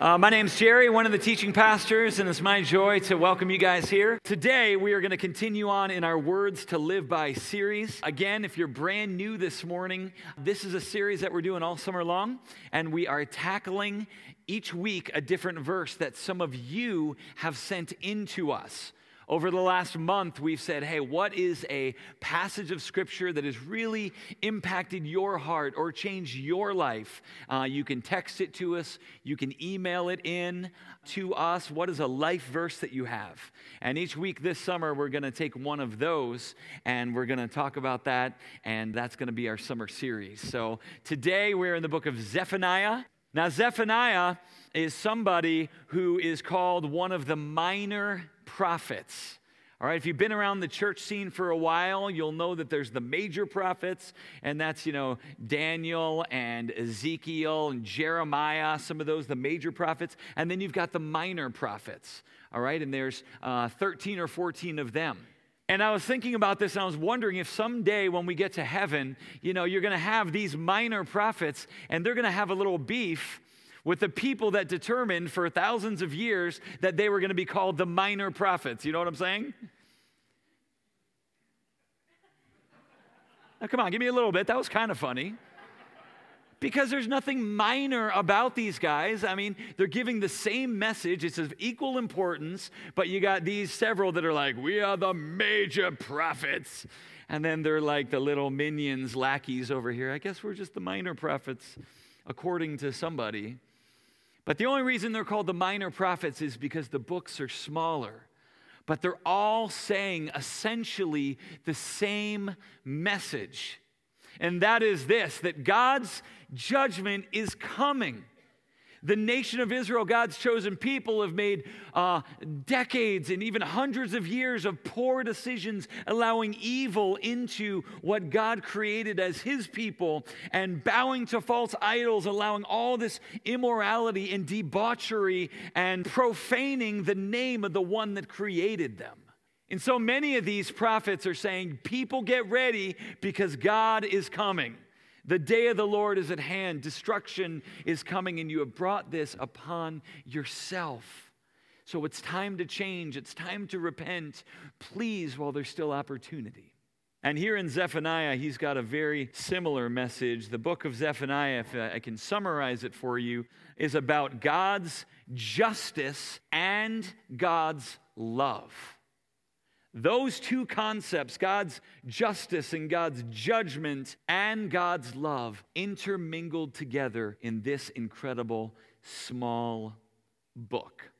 Uh, my name's Jerry, one of the teaching pastors, and it's my joy to welcome you guys here. Today, we are going to continue on in our Words to Live By series. Again, if you're brand new this morning, this is a series that we're doing all summer long, and we are tackling each week a different verse that some of you have sent into us. Over the last month, we've said, hey, what is a passage of scripture that has really impacted your heart or changed your life? Uh, you can text it to us, you can email it in to us. What is a life verse that you have? And each week this summer, we're going to take one of those and we're going to talk about that, and that's going to be our summer series. So today, we're in the book of Zephaniah. Now, Zephaniah is somebody who is called one of the minor prophets. All right, if you've been around the church scene for a while, you'll know that there's the major prophets, and that's, you know, Daniel and Ezekiel and Jeremiah, some of those, the major prophets. And then you've got the minor prophets, all right, and there's uh, 13 or 14 of them. And I was thinking about this and I was wondering if someday when we get to heaven, you know, you're going to have these minor prophets and they're going to have a little beef with the people that determined for thousands of years that they were going to be called the minor prophets. You know what I'm saying? Now, come on, give me a little bit. That was kind of funny. Because there's nothing minor about these guys. I mean, they're giving the same message. It's of equal importance, but you got these several that are like, we are the major prophets. And then they're like the little minions, lackeys over here. I guess we're just the minor prophets, according to somebody. But the only reason they're called the minor prophets is because the books are smaller. But they're all saying essentially the same message. And that is this that God's judgment is coming. The nation of Israel, God's chosen people, have made uh, decades and even hundreds of years of poor decisions, allowing evil into what God created as His people, and bowing to false idols, allowing all this immorality and debauchery and profaning the name of the one that created them. And so many of these prophets are saying, People get ready because God is coming. The day of the Lord is at hand. Destruction is coming, and you have brought this upon yourself. So it's time to change. It's time to repent. Please, while there's still opportunity. And here in Zephaniah, he's got a very similar message. The book of Zephaniah, if I can summarize it for you, is about God's justice and God's love. Those two concepts, God's justice and God's judgment and God's love, intermingled together in this incredible small book.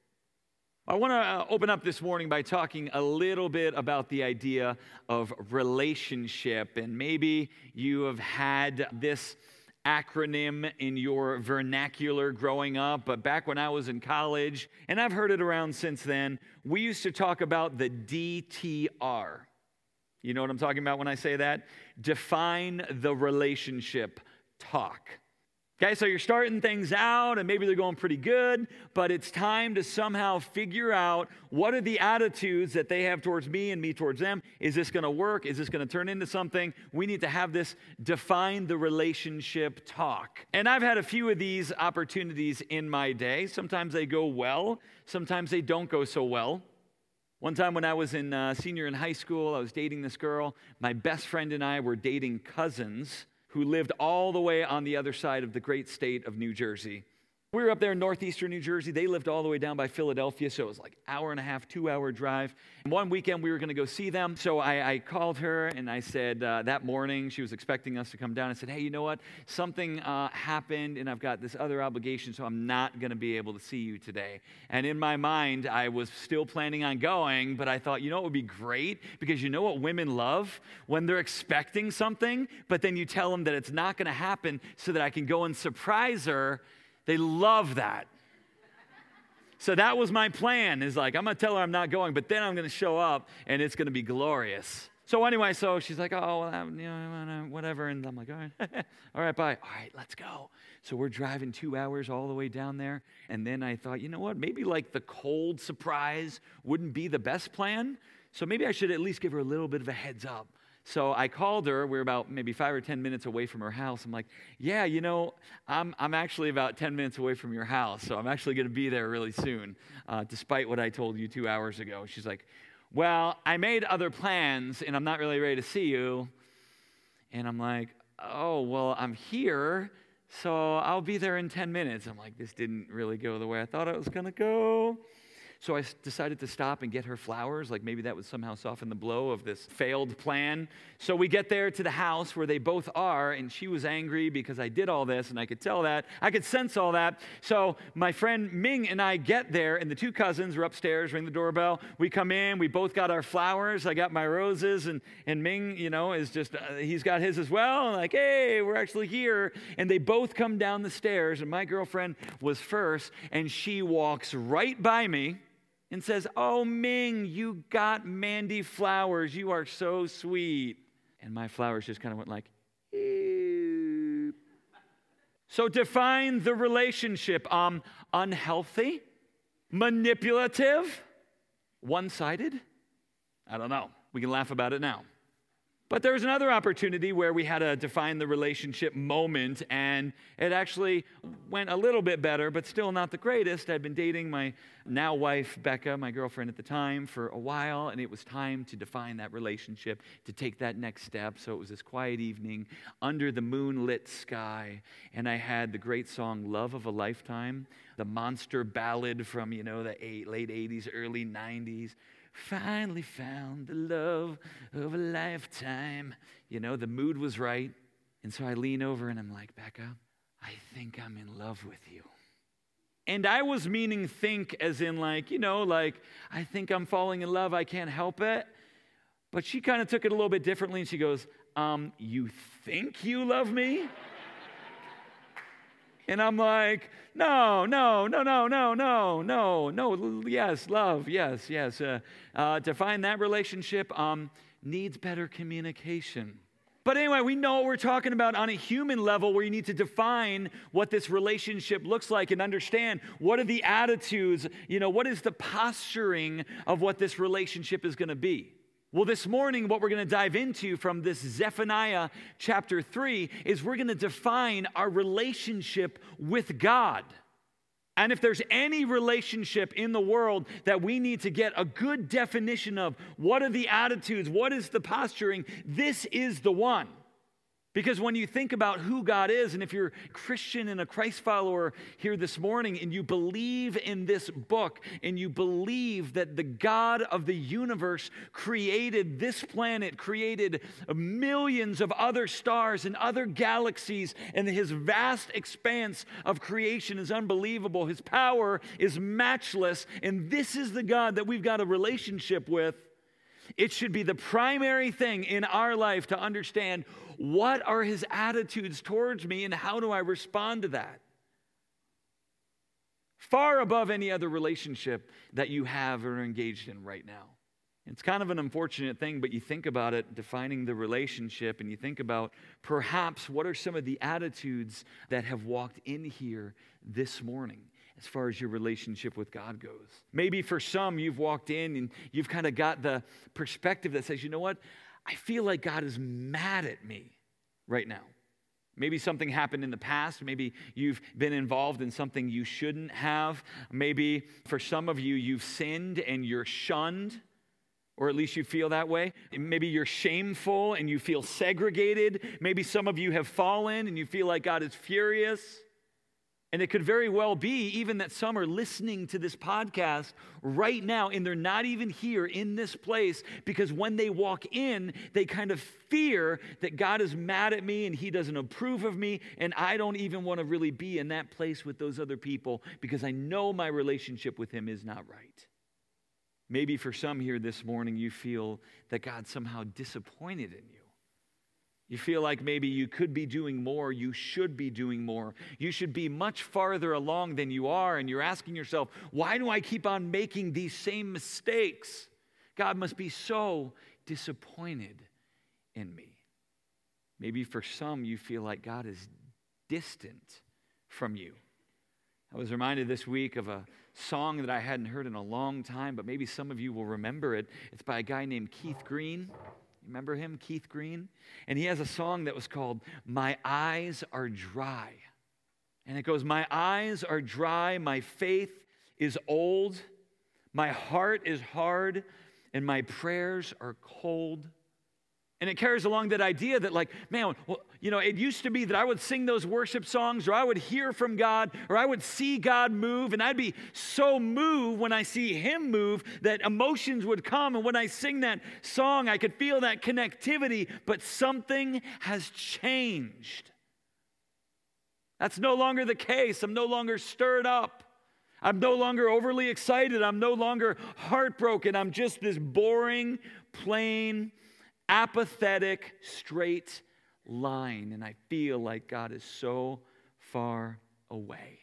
I want to uh, open up this morning by talking a little bit about the idea of relationship. And maybe you have had this acronym in your vernacular growing up, but back when I was in college, and I've heard it around since then, we used to talk about the DTR. You know what I'm talking about when I say that? Define the relationship talk. Okay, so you're starting things out and maybe they're going pretty good, but it's time to somehow figure out what are the attitudes that they have towards me and me towards them. Is this going to work? Is this going to turn into something? We need to have this define the relationship talk. And I've had a few of these opportunities in my day. Sometimes they go well, sometimes they don't go so well. One time when I was in uh, senior in high school, I was dating this girl. My best friend and I were dating cousins who lived all the way on the other side of the great state of New Jersey. We were up there in northeastern New Jersey. They lived all the way down by Philadelphia, so it was like hour and a half, two hour drive. And one weekend we were going to go see them, so I, I called her and I said uh, that morning she was expecting us to come down. I said, "Hey, you know what? Something uh, happened, and I've got this other obligation, so I'm not going to be able to see you today." And in my mind, I was still planning on going, but I thought, you know, it would be great because you know what women love when they're expecting something, but then you tell them that it's not going to happen, so that I can go and surprise her they love that. So that was my plan is like, I'm going to tell her I'm not going, but then I'm going to show up and it's going to be glorious. So anyway, so she's like, oh, well, you know, whatever. And I'm like, all right, all right, bye. All right, let's go. So we're driving two hours all the way down there. And then I thought, you know what? Maybe like the cold surprise wouldn't be the best plan. So maybe I should at least give her a little bit of a heads up So I called her. We are about maybe five or 10 minutes away from her house. I'm like, yeah, you know, I'm, I'm actually about 10 minutes away from your house. So I'm actually going to be there really soon, uh, despite what I told you two hours ago. She's like, well, I made other plans and I'm not really ready to see you. And I'm like, oh, well, I'm here. So I'll be there in 10 minutes. I'm like, this didn't really go the way I thought it was going to go. So I decided to stop and get her flowers, like maybe that would somehow soften the blow of this failed plan. So we get there to the house where they both are, and she was angry because I did all this, and I could tell that. I could sense all that. So my friend Ming and I get there, and the two cousins are upstairs, ring the doorbell. We come in, we both got our flowers. I got my roses, and, and Ming, you know, is just, uh, he's got his as well. like, hey, we're actually here. And they both come down the stairs, and my girlfriend was first, and she walks right by me and says, Oh, Ming, you got Mandy flowers. You are so sweet. And my flowers just kind of went like, Eep. So define the relationship um, unhealthy, manipulative, one sided. I don't know. We can laugh about it now. But there was another opportunity where we had to define the relationship moment, and it actually went a little bit better, but still not the greatest. I'd been dating my now wife, Becca, my girlfriend at the time, for a while, and it was time to define that relationship, to take that next step. So it was this quiet evening under the moonlit sky, and I had the great song Love of a Lifetime, the monster ballad from, you know, the eight, late 80s, early 90s finally found the love of a lifetime. You know, the mood was right. And so I lean over and I'm like, Becca, I think I'm in love with you. And I was meaning think as in, like, you know, like, I think I'm falling in love, I can't help it. But she kind of took it a little bit differently and she goes, um, You think you love me? And I'm like, no, no, no, no, no, no, no, no, yes, love, yes, yes. Uh, uh, to find that relationship um, needs better communication. But anyway, we know what we're talking about on a human level where you need to define what this relationship looks like and understand what are the attitudes, you know, what is the posturing of what this relationship is going to be. Well, this morning, what we're going to dive into from this Zephaniah chapter 3 is we're going to define our relationship with God. And if there's any relationship in the world that we need to get a good definition of, what are the attitudes, what is the posturing, this is the one. Because when you think about who God is, and if you're Christian and a Christ follower here this morning, and you believe in this book, and you believe that the God of the universe created this planet, created millions of other stars and other galaxies, and his vast expanse of creation is unbelievable, his power is matchless, and this is the God that we've got a relationship with. It should be the primary thing in our life to understand what are his attitudes towards me and how do I respond to that? Far above any other relationship that you have or engaged in right now. It's kind of an unfortunate thing, but you think about it, defining the relationship, and you think about perhaps what are some of the attitudes that have walked in here this morning as far as your relationship with God goes. Maybe for some, you've walked in and you've kind of got the perspective that says, you know what? I feel like God is mad at me right now. Maybe something happened in the past. Maybe you've been involved in something you shouldn't have. Maybe for some of you, you've sinned and you're shunned, or at least you feel that way. Maybe you're shameful and you feel segregated. Maybe some of you have fallen and you feel like God is furious. And it could very well be even that some are listening to this podcast right now and they're not even here in this place because when they walk in, they kind of fear that God is mad at me and he doesn't approve of me. And I don't even want to really be in that place with those other people because I know my relationship with him is not right. Maybe for some here this morning, you feel that God somehow disappointed in you. You feel like maybe you could be doing more, you should be doing more. You should be much farther along than you are, and you're asking yourself, why do I keep on making these same mistakes? God must be so disappointed in me. Maybe for some, you feel like God is distant from you. I was reminded this week of a song that I hadn't heard in a long time, but maybe some of you will remember it. It's by a guy named Keith Green. Remember him, Keith Green? And he has a song that was called My Eyes Are Dry. And it goes, My eyes are dry, my faith is old, my heart is hard, and my prayers are cold. And it carries along that idea that, like, man, well, you know, it used to be that I would sing those worship songs or I would hear from God or I would see God move, and I'd be so moved when I see Him move that emotions would come. And when I sing that song, I could feel that connectivity, but something has changed. That's no longer the case. I'm no longer stirred up. I'm no longer overly excited. I'm no longer heartbroken. I'm just this boring, plain, apathetic, straight line. And I feel like God is so far away.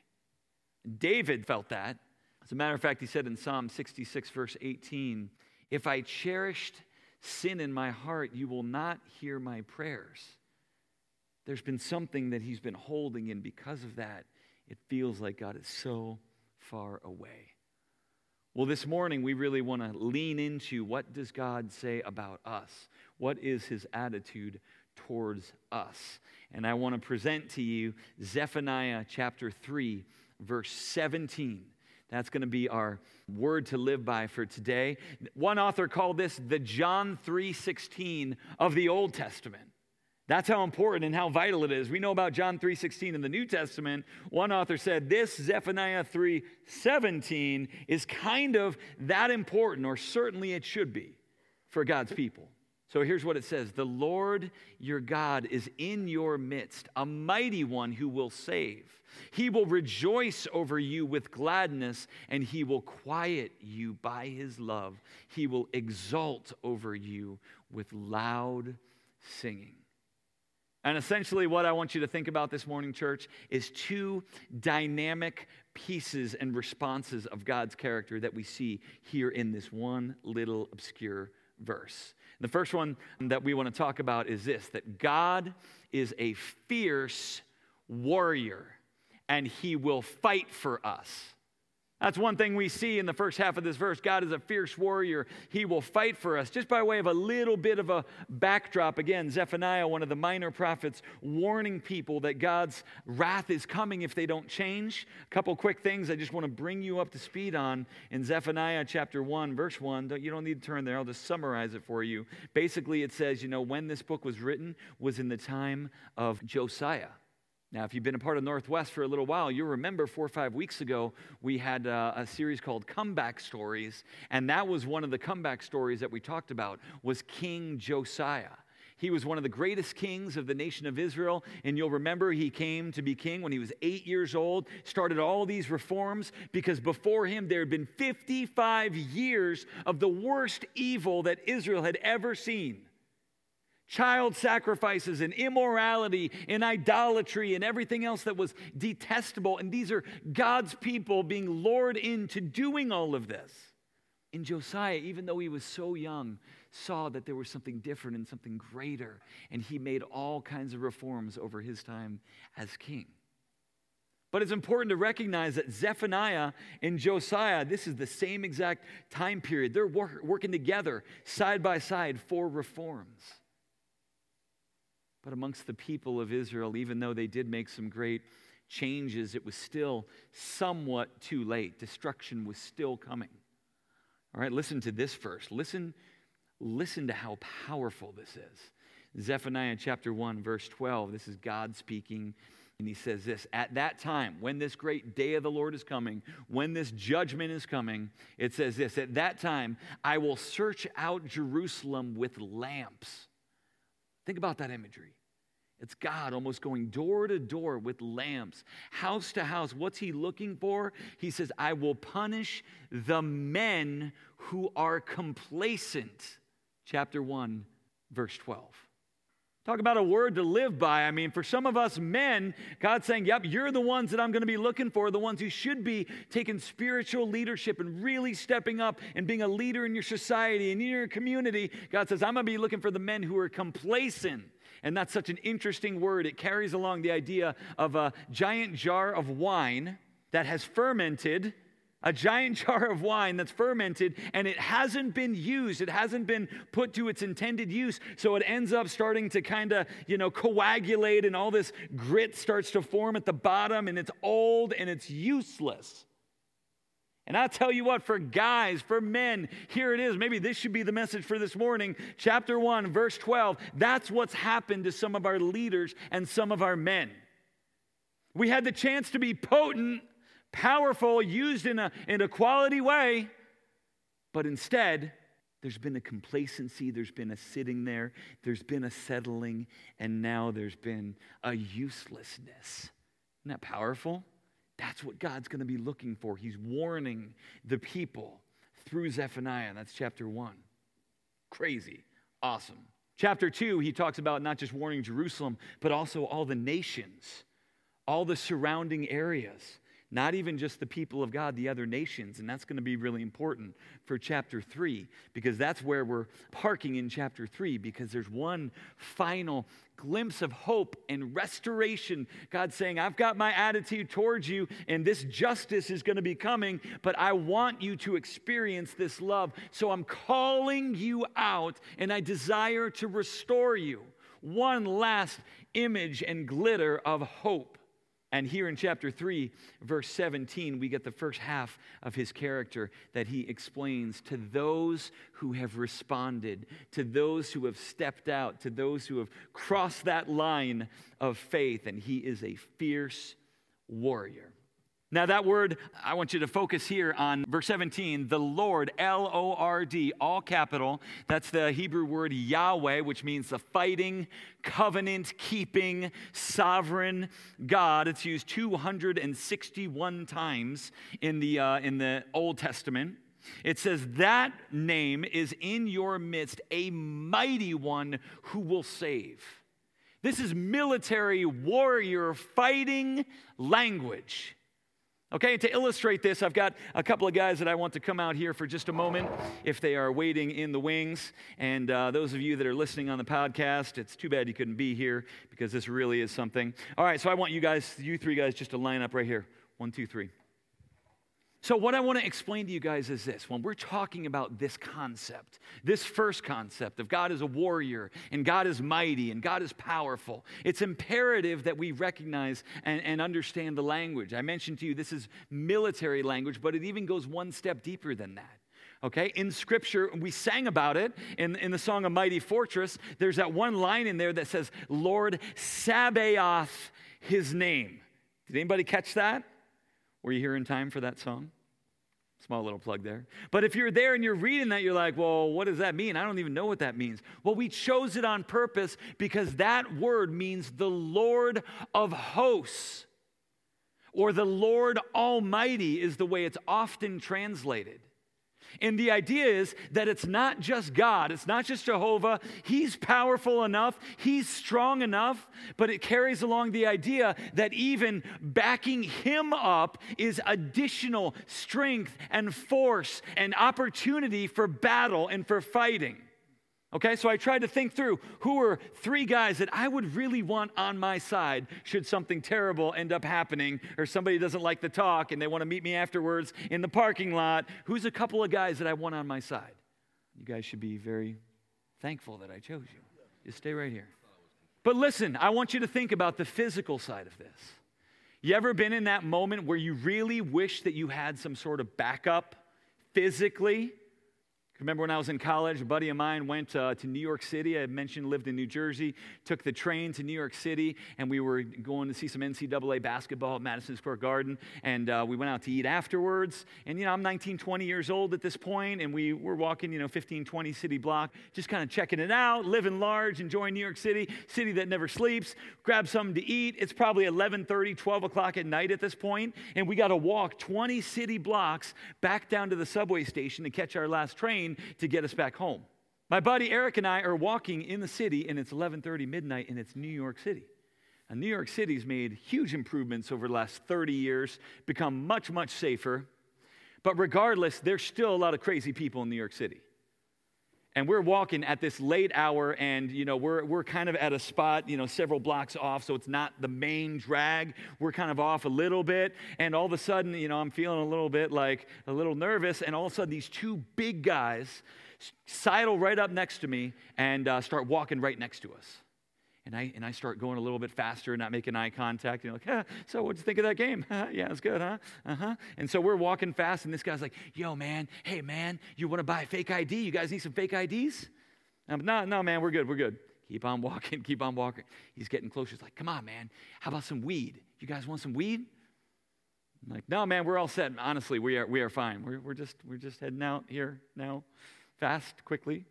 David felt that. As a matter of fact, he said in Psalm 66, verse 18, If I cherished sin in my heart, you will not hear my prayers. There's been something that he's been holding, and because of that, it feels like God is so far away. Well, this morning we really want to lean into what does God say about us? What is his attitude towards us? And I want to present to you Zephaniah chapter 3, verse 17. That's going to be our word to live by for today. One author called this the John 3:16 of the Old Testament. That's how important and how vital it is. We know about John 3:16 in the New Testament. One author said this Zephaniah 3:17 is kind of that important or certainly it should be for God's people. So here's what it says The Lord your God is in your midst, a mighty one who will save. He will rejoice over you with gladness, and he will quiet you by his love. He will exult over you with loud singing. And essentially, what I want you to think about this morning, church, is two dynamic pieces and responses of God's character that we see here in this one little obscure verse. The first one that we want to talk about is this that God is a fierce warrior and he will fight for us. That's one thing we see in the first half of this verse. God is a fierce warrior. He will fight for us. Just by way of a little bit of a backdrop, again, Zephaniah, one of the minor prophets, warning people that God's wrath is coming if they don't change. A couple quick things I just want to bring you up to speed on in Zephaniah chapter 1, verse 1. You don't need to turn there, I'll just summarize it for you. Basically, it says, you know, when this book was written was in the time of Josiah. Now, if you've been a part of Northwest for a little while, you'll remember four or five weeks ago, we had uh, a series called Comeback Stories, and that was one of the comeback stories that we talked about was King Josiah. He was one of the greatest kings of the nation of Israel. And you'll remember he came to be king when he was eight years old, started all these reforms because before him there had been 55 years of the worst evil that Israel had ever seen child sacrifices and immorality and idolatry and everything else that was detestable. And these are God's people being lured into doing all of this. And Josiah, even though he was so young, saw that there was something different and something greater. And he made all kinds of reforms over his time as king. But it's important to recognize that Zephaniah and Josiah, this is the same exact time period. They're work, working together side by side for reforms. But amongst the people of Israel, even though they did make some great changes, it was still somewhat too late. Destruction was still coming. All right, listen to this first. Listen, listen to how powerful this is. Zephaniah chapter 1, verse 12. This is God speaking. And he says this At that time, when this great day of the Lord is coming, when this judgment is coming, it says this At that time, I will search out Jerusalem with lamps Think about that imagery. It's God almost going door to door with lamps, house to house. What's he looking for? He says, I will punish the men who are complacent. Chapter 1, verse 12. Talk about a word to live by. I mean, for some of us men, God's saying, Yep, you're the ones that I'm going to be looking for, the ones who should be taking spiritual leadership and really stepping up and being a leader in your society and in your community. God says, I'm going to be looking for the men who are complacent. And that's such an interesting word. It carries along the idea of a giant jar of wine that has fermented a giant jar of wine that's fermented and it hasn't been used it hasn't been put to its intended use so it ends up starting to kind of you know coagulate and all this grit starts to form at the bottom and it's old and it's useless and I'll tell you what, for guys, for men, here it is. Maybe this should be the message for this morning. Chapter 1, verse 12. That's what's happened to some of our leaders and some of our men. We had the chance to be potent, powerful, used in a, in a quality way, but instead, there's been a complacency, there's been a sitting there, there's been a settling, and now there's been a uselessness. Isn't that powerful? That's what God's going to be looking for. He's warning the people through Zephaniah. That's chapter one. Crazy. Awesome. Chapter two, he talks about not just warning Jerusalem, but also all the nations, all the surrounding areas. Not even just the people of God, the other nations. And that's going to be really important for chapter three, because that's where we're parking in chapter three, because there's one final glimpse of hope and restoration. God saying, I've got my attitude towards you, and this justice is going to be coming, but I want you to experience this love. So I'm calling you out, and I desire to restore you. One last image and glitter of hope. And here in chapter 3, verse 17, we get the first half of his character that he explains to those who have responded, to those who have stepped out, to those who have crossed that line of faith. And he is a fierce warrior. Now, that word, I want you to focus here on verse 17, the Lord, L O R D, all capital. That's the Hebrew word Yahweh, which means the fighting, covenant keeping, sovereign God. It's used 261 times in the, uh, in the Old Testament. It says, That name is in your midst, a mighty one who will save. This is military warrior fighting language. Okay, to illustrate this, I've got a couple of guys that I want to come out here for just a moment if they are waiting in the wings. And uh, those of you that are listening on the podcast, it's too bad you couldn't be here because this really is something. All right, so I want you guys, you three guys, just to line up right here. One, two, three. So, what I want to explain to you guys is this when we're talking about this concept, this first concept of God is a warrior and God is mighty and God is powerful, it's imperative that we recognize and, and, understand the language. I mentioned to you this is military language, but it even goes one step deeper than that. Okay, in scripture, we sang about it in, in the song A Mighty Fortress. There's that one line in there that says, Lord Sabaoth, his name. Did anybody catch that? Were you here in time for that song? Small little plug there. But if you're there and you're reading that, you're like, well, what does that mean? I don't even know what that means. Well, we chose it on purpose because that word means the Lord of hosts, or the Lord Almighty is the way it's often translated. And the idea is that it's not just God, it's not just Jehovah. He's powerful enough, He's strong enough, but it carries along the idea that even backing Him up is additional strength and force and opportunity for battle and for fighting. Okay, so I tried to think through who are three guys that I would really want on my side should something terrible end up happening or somebody doesn't like the talk and they want to meet me afterwards in the parking lot. Who's a couple of guys that I want on my side? You guys should be very thankful that I chose you. Just stay right here. But listen, I want you to think about the physical side of this. You ever been in that moment where you really wish that you had some sort of backup physically? Remember when I was in college, a buddy of mine went uh, to New York City. I mentioned lived in New Jersey, took the train to New York City, and we were going to see some NCAA basketball at Madison Square Garden. And uh, we went out to eat afterwards. And, you know, I'm 19, 20 years old at this point, and we were walking, you know, 15, 20 city block, just kind of checking it out, living large, enjoying New York City, city that never sleeps. Grab something to eat. It's probably 11:30, 12 o'clock at night at this point, and we got to walk 20 city blocks back down to the subway station to catch our last train train to get us back home. My buddy Eric and I are walking in the city, and it's 11:30 midnight, and it's New York City. And New York City's made huge improvements over the last 30 years, become much, much safer. But regardless, there's still a lot of crazy people in New York City. And we're walking at this late hour and you know we're, we're kind of at a spot you know several blocks off so it's not the main drag. We're kind of off a little bit and all of a sudden you know i'm feeling a little bit like a little nervous and all of a sudden these two big guys sidle right up next to me and uh, start walking right next to us and I, and I start going a little bit faster, and not making eye contact. And You know, like, so what'd you think of that game? yeah, it's good, huh? Uh-huh. And so we're walking fast, and this guy's like, yo, man, hey, man, you want to buy fake ID? You guys need some fake IDs? I'm, no, no, man, we're good, we're good. Keep on walking, keep on walking. He's getting closer. He's like, come on, man, how about some weed? You guys want some weed? I'm like, no, man, we're all set. Honestly, we are, we are fine. We're, we're, just, we're just heading out here now, fast, quickly.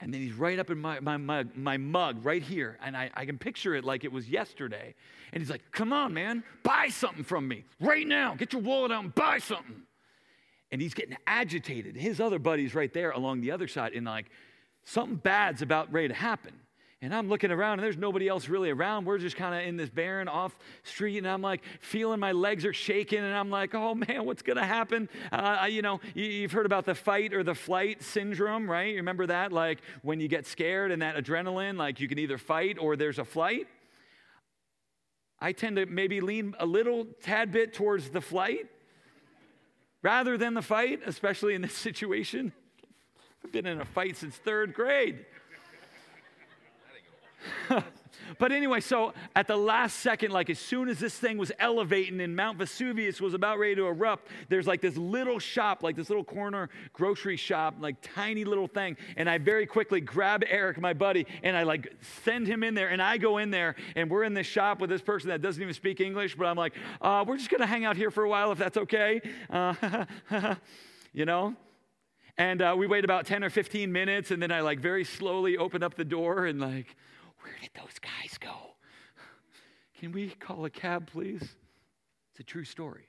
And then he's right up in my, my, mug, my mug right here. And I, I can picture it like it was yesterday. And he's like, Come on, man, buy something from me right now. Get your wallet out and buy something. And he's getting agitated. His other buddy's right there along the other side. And like, something bad's about ready to happen. And I'm looking around and there's nobody else really around. We're just kind of in this barren off street and I'm like feeling my legs are shaking and I'm like, oh man, what's going to happen? Uh, you know, you've heard about the fight or the flight syndrome, right? You remember that? Like when you get scared and that adrenaline, like you can either fight or there's a flight. I tend to maybe lean a little tad bit towards the flight rather than the fight, especially in this situation. I've been in a fight since third grade. but anyway, so at the last second, like as soon as this thing was elevating and Mount Vesuvius was about ready to erupt, there's like this little shop, like this little corner grocery shop, like tiny little thing. And I very quickly grab Eric, my buddy, and I like send him in there. And I go in there and we're in this shop with this person that doesn't even speak English, but I'm like, uh, we're just gonna hang out here for a while if that's okay. Uh, you know? And uh, we wait about 10 or 15 minutes, and then I like very slowly open up the door and like, where did those guys go? Can we call a cab, please? It's a true story.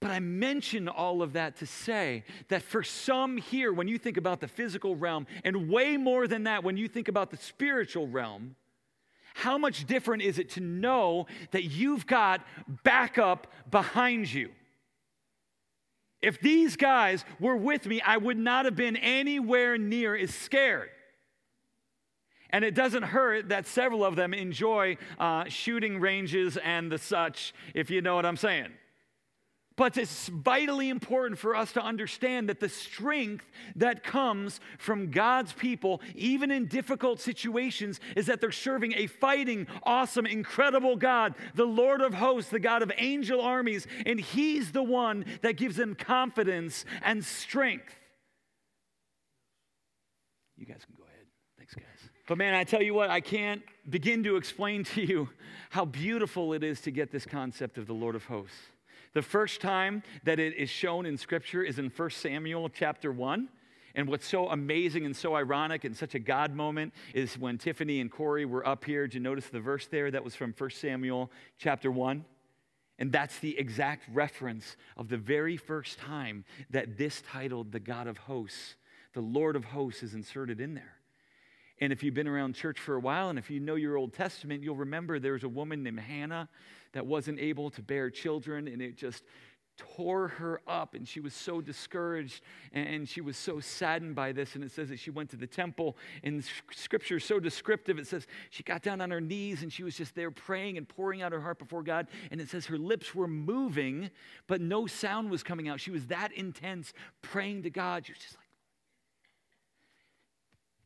But I mention all of that to say that for some here, when you think about the physical realm, and way more than that, when you think about the spiritual realm, how much different is it to know that you've got backup behind you? If these guys were with me, I would not have been anywhere near as scared. And it doesn't hurt that several of them enjoy uh, shooting ranges and the such, if you know what I'm saying. But it's vitally important for us to understand that the strength that comes from God's people, even in difficult situations, is that they're serving a fighting, awesome, incredible God, the Lord of hosts, the God of angel armies, and He's the one that gives them confidence and strength. You guys can go. But man, I tell you what, I can't begin to explain to you how beautiful it is to get this concept of the Lord of hosts. The first time that it is shown in Scripture is in 1 Samuel chapter 1. And what's so amazing and so ironic and such a God moment is when Tiffany and Corey were up here. Did you notice the verse there? That was from 1 Samuel chapter 1. And that's the exact reference of the very first time that this titled the God of hosts, the Lord of hosts, is inserted in there. And if you've been around church for a while, and if you know your Old Testament, you'll remember there was a woman named Hannah that wasn't able to bear children, and it just tore her up and she was so discouraged and she was so saddened by this. And it says that she went to the temple and scripture is so descriptive. It says she got down on her knees and she was just there praying and pouring out her heart before god. And it says her lips were moving but no sound was coming out. She was that intense praying to god. She was just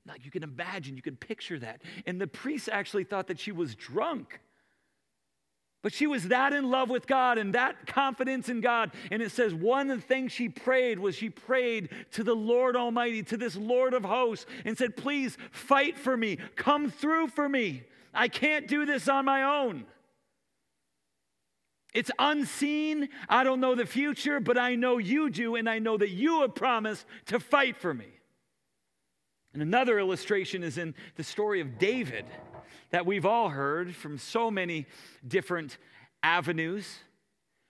like you can imagine, you can picture that. And the priests actually thought that she was drunk. But she was that in love with God and that confidence in God. And it says one of the things she prayed was she prayed to the Lord Almighty, to this Lord of hosts, and said, Please fight for me, come through for me. I can't do this on my own. It's unseen. I don't know the future, but I know you do, and I know that you have promised to fight for me. And another illustration is in the story of David that we've all heard from so many different avenues.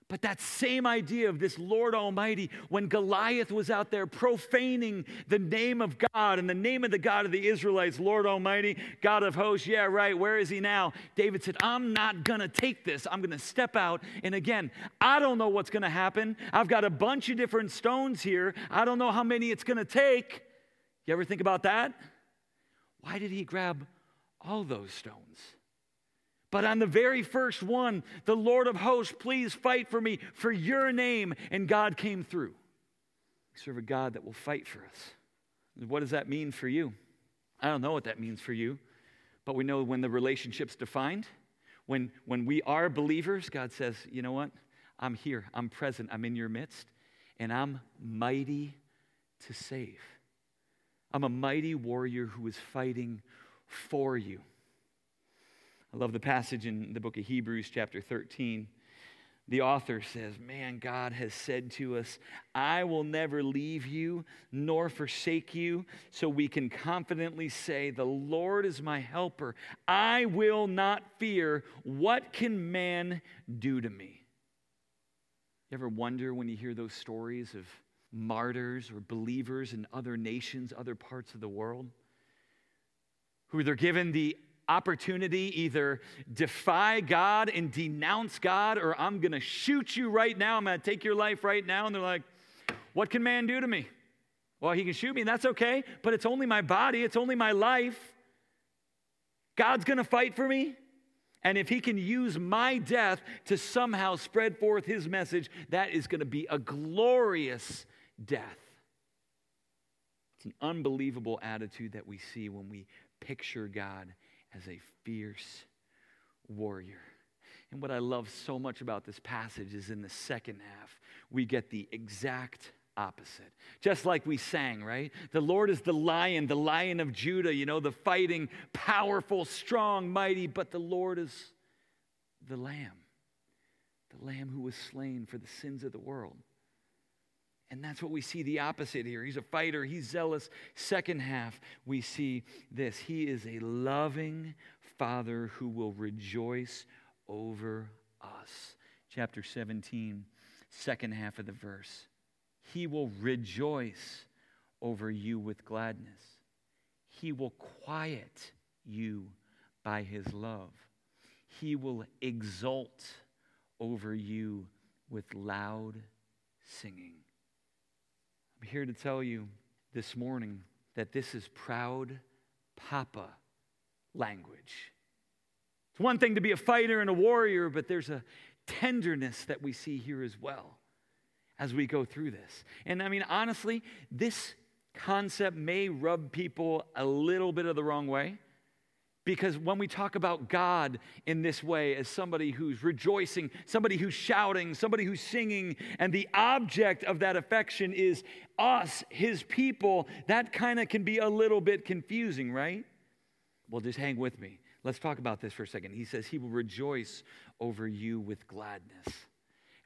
But that same idea of this Lord Almighty, when Goliath was out there profaning the name of God and the name of the God of the Israelites, Lord Almighty, God of hosts, yeah, right, where is he now? David said, I'm not gonna take this. I'm gonna step out. And again, I don't know what's gonna happen. I've got a bunch of different stones here. I don't know how many it's gonna take. You ever think about that? Why did he grab all those stones? But on the very first one, the Lord of hosts, please fight for me for your name. And God came through. We serve a God that will fight for us. What does that mean for you? I don't know what that means for you, but we know when the relationship's defined, when, when we are believers, God says, you know what? I'm here, I'm present, I'm in your midst, and I'm mighty to save. I'm a mighty warrior who is fighting for you. I love the passage in the book of Hebrews, chapter 13. The author says, Man, God has said to us, I will never leave you nor forsake you. So we can confidently say, The Lord is my helper. I will not fear. What can man do to me? You ever wonder when you hear those stories of martyrs or believers in other nations, other parts of the world, who they're given the opportunity either defy God and denounce God, or I'm going to shoot you right now. I'm going to take your life right now. And they're like, What can man do to me? Well, he can shoot me, and that's okay, but it's only my body, it's only my life. God's going to fight for me. And if he can use my death to somehow spread forth his message, that is going to be a glorious death. It's an unbelievable attitude that we see when we picture God as a fierce warrior. And what I love so much about this passage is in the second half, we get the exact opposite. Just like we sang, right? The Lord is the lion, the lion of Judah, you know, the fighting, powerful, strong, mighty, but the Lord is the lamb, the lamb who was slain for the sins of the world. And that's what we see the opposite here. He's a fighter, he's zealous. Second half, we see this He is a loving Father who will rejoice over us. Chapter 17, second half of the verse. He will rejoice over you with gladness. He will quiet you by his love. He will exult over you with loud singing. I'm here to tell you this morning that this is proud papa language. It's one thing to be a fighter and a warrior, but there's a tenderness that we see here as well as we go through this. And I mean, honestly, this concept may rub people a little bit of the wrong way. Because when we talk about God in this way as somebody who's rejoicing, somebody who's shouting, somebody who's singing, and the object of that affection is us, his people, that kind of can be a little bit confusing, right? Well, just hang with me. Let's talk about this for a second. He says, He will rejoice over you with gladness.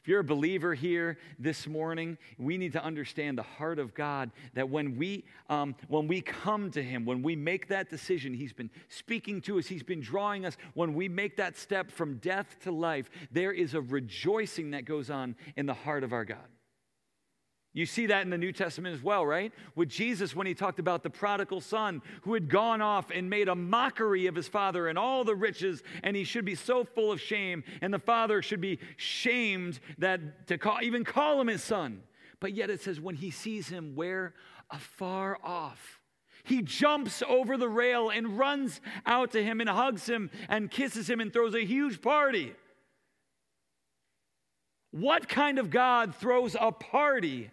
If you're a believer here this morning, we need to understand the heart of God that when we, um, when we come to Him, when we make that decision, He's been speaking to us, He's been drawing us. When we make that step from death to life, there is a rejoicing that goes on in the heart of our God. You see that in the New Testament as well, right? With Jesus, when he talked about the prodigal son who had gone off and made a mockery of his father and all the riches, and he should be so full of shame, and the father should be shamed that to call, even call him his son. But yet it says, when he sees him where afar off, he jumps over the rail and runs out to him and hugs him and kisses him and throws a huge party. What kind of God throws a party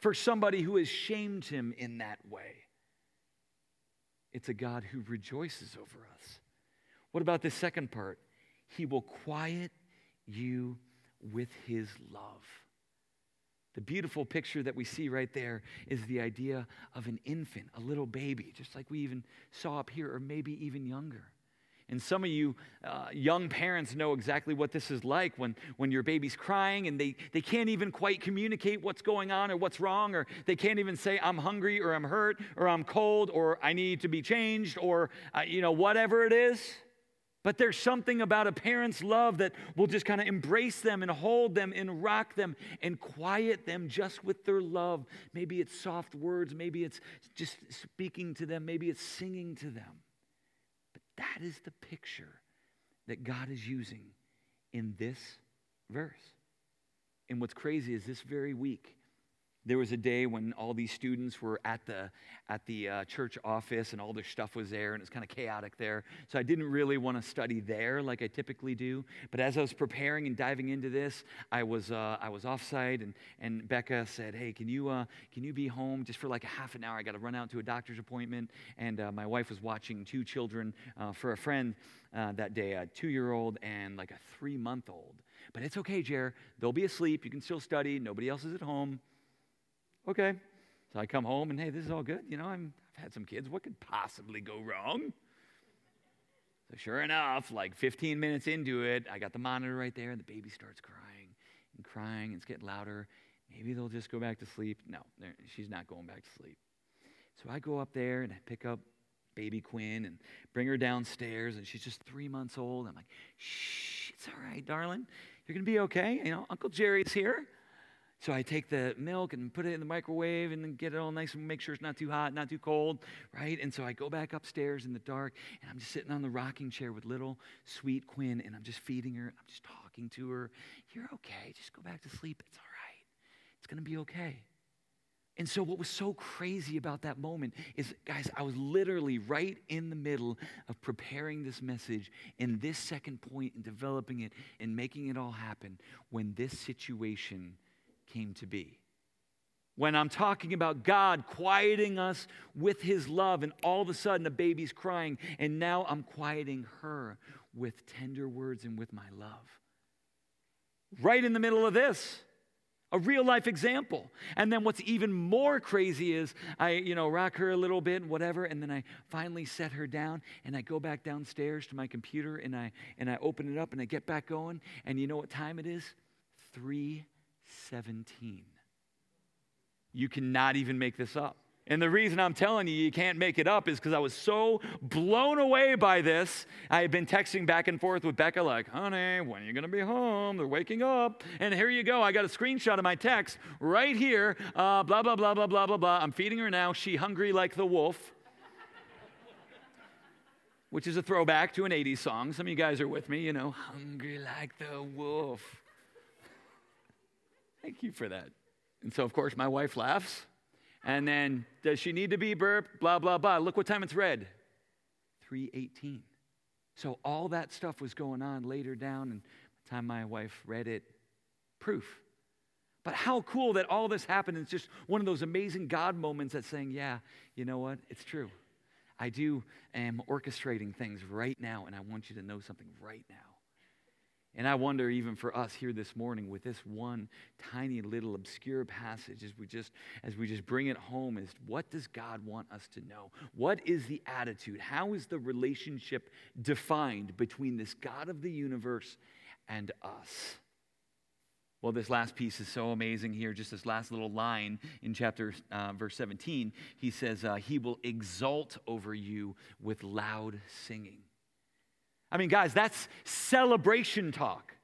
for somebody who has shamed him in that way. It's a God who rejoices over us. What about the second part? He will quiet you with his love. The beautiful picture that we see right there is the idea of an infant, a little baby, just like we even saw up here, or maybe even younger. And some of you uh, young parents know exactly what this is like when, when your baby's crying and they, they can't even quite communicate what's going on or what's wrong, or they can't even say, I'm hungry or I'm hurt or I'm cold or I need to be changed or, uh, you know, whatever it is. But there's something about a parent's love that will just kind of embrace them and hold them and rock them and quiet them just with their love. Maybe it's soft words, maybe it's just speaking to them, maybe it's singing to them. That is the picture that God is using in this verse. And what's crazy is this very week, there was a day when all these students were at the at the uh, church office and all their stuff was there and it was kind of chaotic there. So i didn't really want to study there like i typically do. But as i was preparing and diving into this i was uh, i was offsite and and becca said hey can you uh, can you be home just for like a half an hour? I got to run out to a doctor's appointment. And uh, my wife was watching two children uh, for a friend uh, that day a two year old and like a three month old but it's okay jer. They'll be asleep. You can still study. Nobody else is at home Okay. So I come home and hey, this is all good. You know, i have had some kids. What could possibly go wrong? So sure enough, like 15 minutes into it, I got the monitor right there, and the baby starts crying and crying. And it's getting louder. Maybe they'll just go back to sleep. No, she's not going back to sleep. So I go up there and I pick up baby Quinn and bring her downstairs, and she's just three months old. I'm like, shh, it's all right, darling. You're to be okay. You know, Uncle Jerry's here. So I take the milk and put it in the microwave and then get it all nice and make sure it's not too hot, not too cold, right? And so I go back upstairs in the dark and I'm just sitting on the rocking chair with little sweet Quinn and I'm just feeding her. I'm just talking to her. You're okay. Just go back to sleep. It's all right. It's going to be okay. And so, what was so crazy about that moment is, guys, I was literally right in the middle of preparing this message in this second point and developing it and making it all happen when this situation came to be. When I'm talking about God quieting us with his love, and all of a sudden a baby's crying, and now I'm quieting her with tender words and with my love. Right in the middle of this a real life example. And then what's even more crazy is I, you know, rock her a little bit, and whatever, and then I finally set her down and I go back downstairs to my computer and I and I open it up and I get back going. And you know what time it is? 3 17. You cannot even make this up. And the reason I'm telling you you can't make it up is because I was so blown away by this. I had been texting back and forth with Becca, like, honey, when are you going to be home? They're waking up. And here you go. I got a screenshot of my text right here. Uh, blah, blah, blah, blah, blah, blah, blah. I'm feeding her now. She hungry like the wolf, which is a throwback to an 80s song. Some of you guys are with me, you know, hungry like the wolf. Thank you for that. And so, of course, my wife laughs. And then, does she need to be burped? Blah, blah, blah. Look what time it's read 318. So, all that stuff was going on later down. And by the time my wife read it, proof. But how cool that all this happened. It's just one of those amazing God moments that's saying, yeah, you know what? It's true. I do am orchestrating things right now, and I want you to know something right now. And I wonder, even for us here this morning, with this one tiny little obscure passage, as we just as we just bring it home, is what does God want us to know? What is the attitude? How is the relationship defined between this God of the universe and us? Well, this last piece is so amazing here. Just this last little line in chapter uh, verse 17, he says, uh, "He will exult over you with loud singing." I mean, guys, that's celebration talk.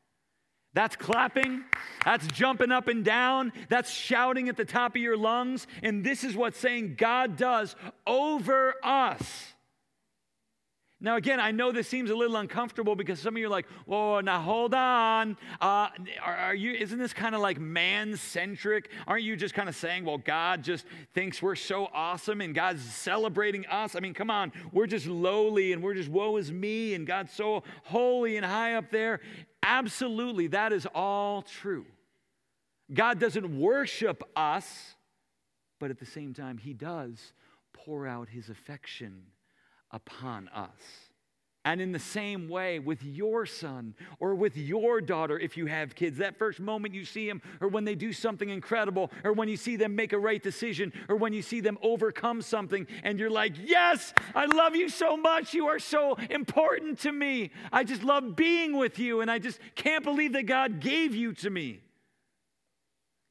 That's clapping. That's jumping up and down. That's shouting at the top of your lungs. And this is what saying God does over us. Now, again, I know this seems a little uncomfortable because some of you are like, "Whoa, now hold on. Uh, are, are, you? Isn't this kind of like man-centric? Aren't you just kind of saying, well, God just thinks we're so awesome and God's celebrating us? I mean, come on, we're just lowly and we're just woe is me, and God's so holy and high up there. Absolutely, that is all true. God doesn't worship us, but at the same time, He does pour out His affection upon us. And in the same way, with your son or with your daughter, if you have kids, that first moment you see them, or when they do something incredible, or when you see them make a right decision, or when you see them overcome something, and you're like, Yes, I love you so much. You are so important to me. I just love being with you, and I just can't believe that God gave you to me.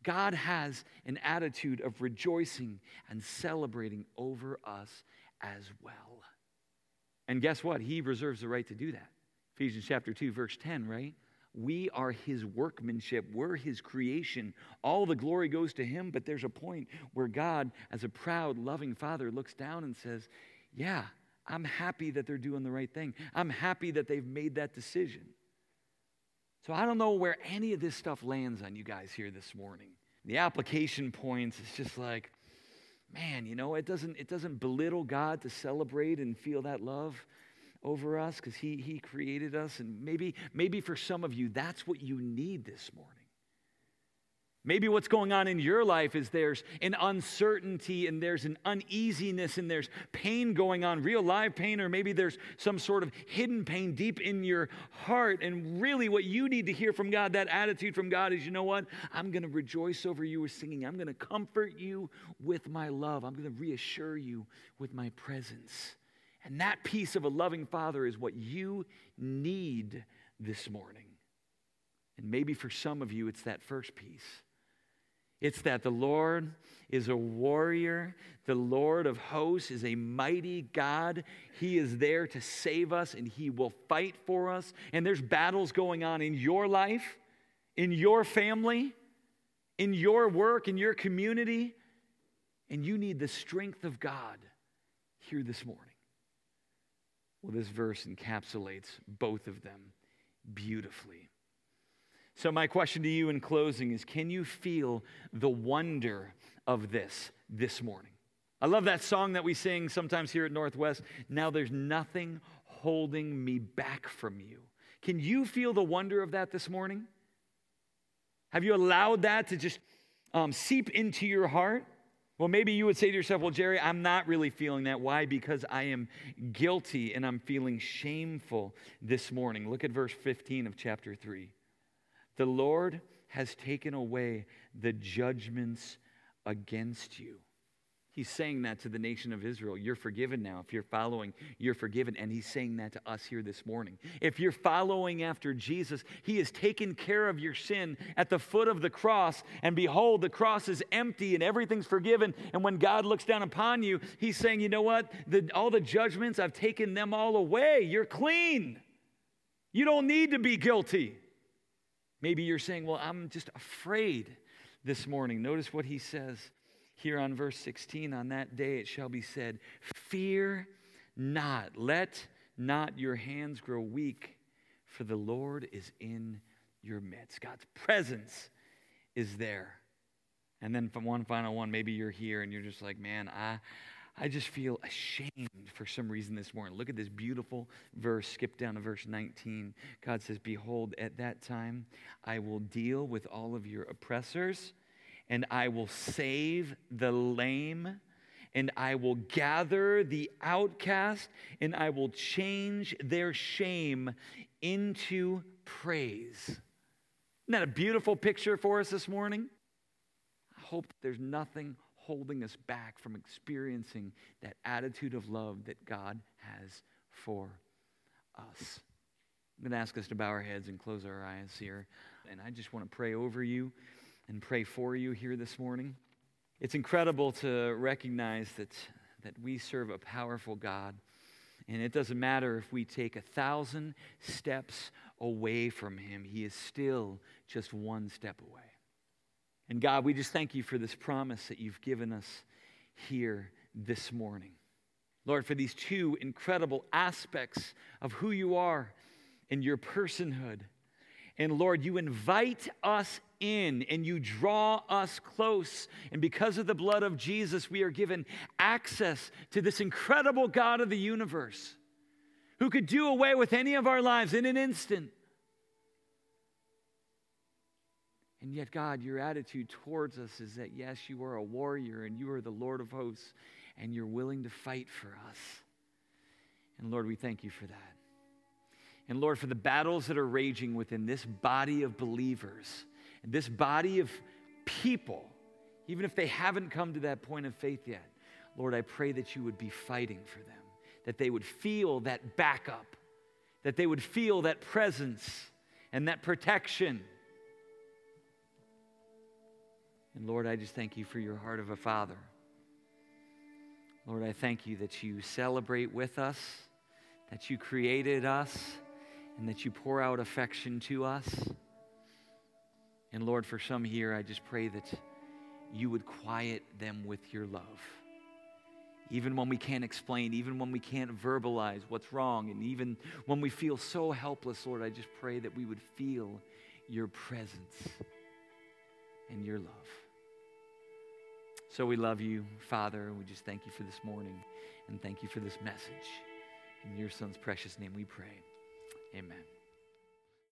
God has an attitude of rejoicing and celebrating over us as well. And guess what? He reserves the right to do that. Ephesians chapter 2, verse 10, right? We are his workmanship. We're his creation. All the glory goes to him, but there's a point where God, as a proud, loving father, looks down and says, Yeah, I'm happy that they're doing the right thing. I'm happy that they've made that decision. So I don't know where any of this stuff lands on you guys here this morning. The application points, it's just like, man, you know, it doesn't, it doesn't belittle God to celebrate and feel that love over us because he, he created us. And maybe, maybe for some of you, that's what you need this morning. Maybe what's going on in your life is there's an uncertainty and there's an uneasiness and there's pain going on, real live pain, or maybe there's some sort of hidden pain deep in your heart. And really, what you need to hear from God, that attitude from God, is you know what? I'm going to rejoice over you with singing. I'm going to comfort you with my love. I'm going to reassure you with my presence. And that piece of a loving father is what you need this morning. And maybe for some of you, it's that first piece it's that the Lord is a warrior. The Lord of hosts is a mighty God. He is there to save us and He will fight for us. And there's battles going on in your life, in your family, in your work, in your community. And you need the strength of God here this morning. Well, this verse encapsulates both of them beautifully. So, my question to you in closing is can you feel the wonder of this this morning? I love that song that we sing sometimes here at Northwest. Now there's nothing holding me back from you. Can you feel the wonder of that this morning? Have you allowed that to just um, seep into your heart? Well, maybe you would say to yourself, Well, Jerry, I'm not really feeling that. Why? Because I am guilty and I'm feeling shameful this morning. Look at verse 15 of chapter 3. The Lord has taken away the judgments against you. He's saying that to the nation of Israel. You're forgiven now. If you're following, you're forgiven. And he's saying that to us here this morning. If you're following after Jesus, he has taken care of your sin at the foot of the cross. And behold, the cross is empty and everything's forgiven. And when God looks down upon you, he's saying, you know what? The, all the judgments, I've taken them all away. You're clean. You don't need to be guilty. Maybe you're saying, Well, I'm just afraid this morning. Notice what he says here on verse 16 On that day it shall be said, Fear not, let not your hands grow weak, for the Lord is in your midst. God's presence is there. And then from one final one, maybe you're here and you're just like, man, I, I just feel ashamed for some reason this morning. Look at this beautiful verse. Skip down to verse 19. God says, Behold, at that time I will deal with all of your oppressors, and I will save the lame, and I will gather the outcast, and I will change their shame into praise. Isn't that a beautiful picture for us this morning? I hope there's nothing holding us back from experiencing that attitude of love that God has for us. I'm going to ask us to bow our heads and close our eyes here. And I just want to pray over you and pray for you here this morning. It's incredible to recognize that, that we serve a powerful God. And it doesn't matter if we take a thousand steps away from Him, He is still just one step away. And God, we just thank you for this promise that you've given us here this morning. Lord, for these two incredible aspects of who you are and your personhood. And Lord, you invite us in and you draw us close. And because of the blood of Jesus, we are given access to this incredible God of the universe who could do away with any of our lives in an instant And yet, God, your attitude towards us is that, yes, you are a warrior and you are the Lord of hosts and you're willing to fight for us. And Lord, we thank you for that. And Lord, for the battles that are raging within this body of believers, and this body of people, even if they haven't come to that point of faith yet, Lord, I pray that you would be fighting for them, that they would feel that backup, that they would feel that presence and that protection and Lord, I just thank you for your heart of a father. Lord, I thank you that you celebrate with us, that you created us, and that you pour out affection to us. And Lord, for some here, I just pray that you would quiet them with your love. Even when we can't explain, even when we can't verbalize what's wrong, and even when we feel so helpless, Lord, I just pray that we would feel your presence and your love. So we love you, Father. And we just thank you for this morning and thank you for this message. In your son's precious name we pray. Amen.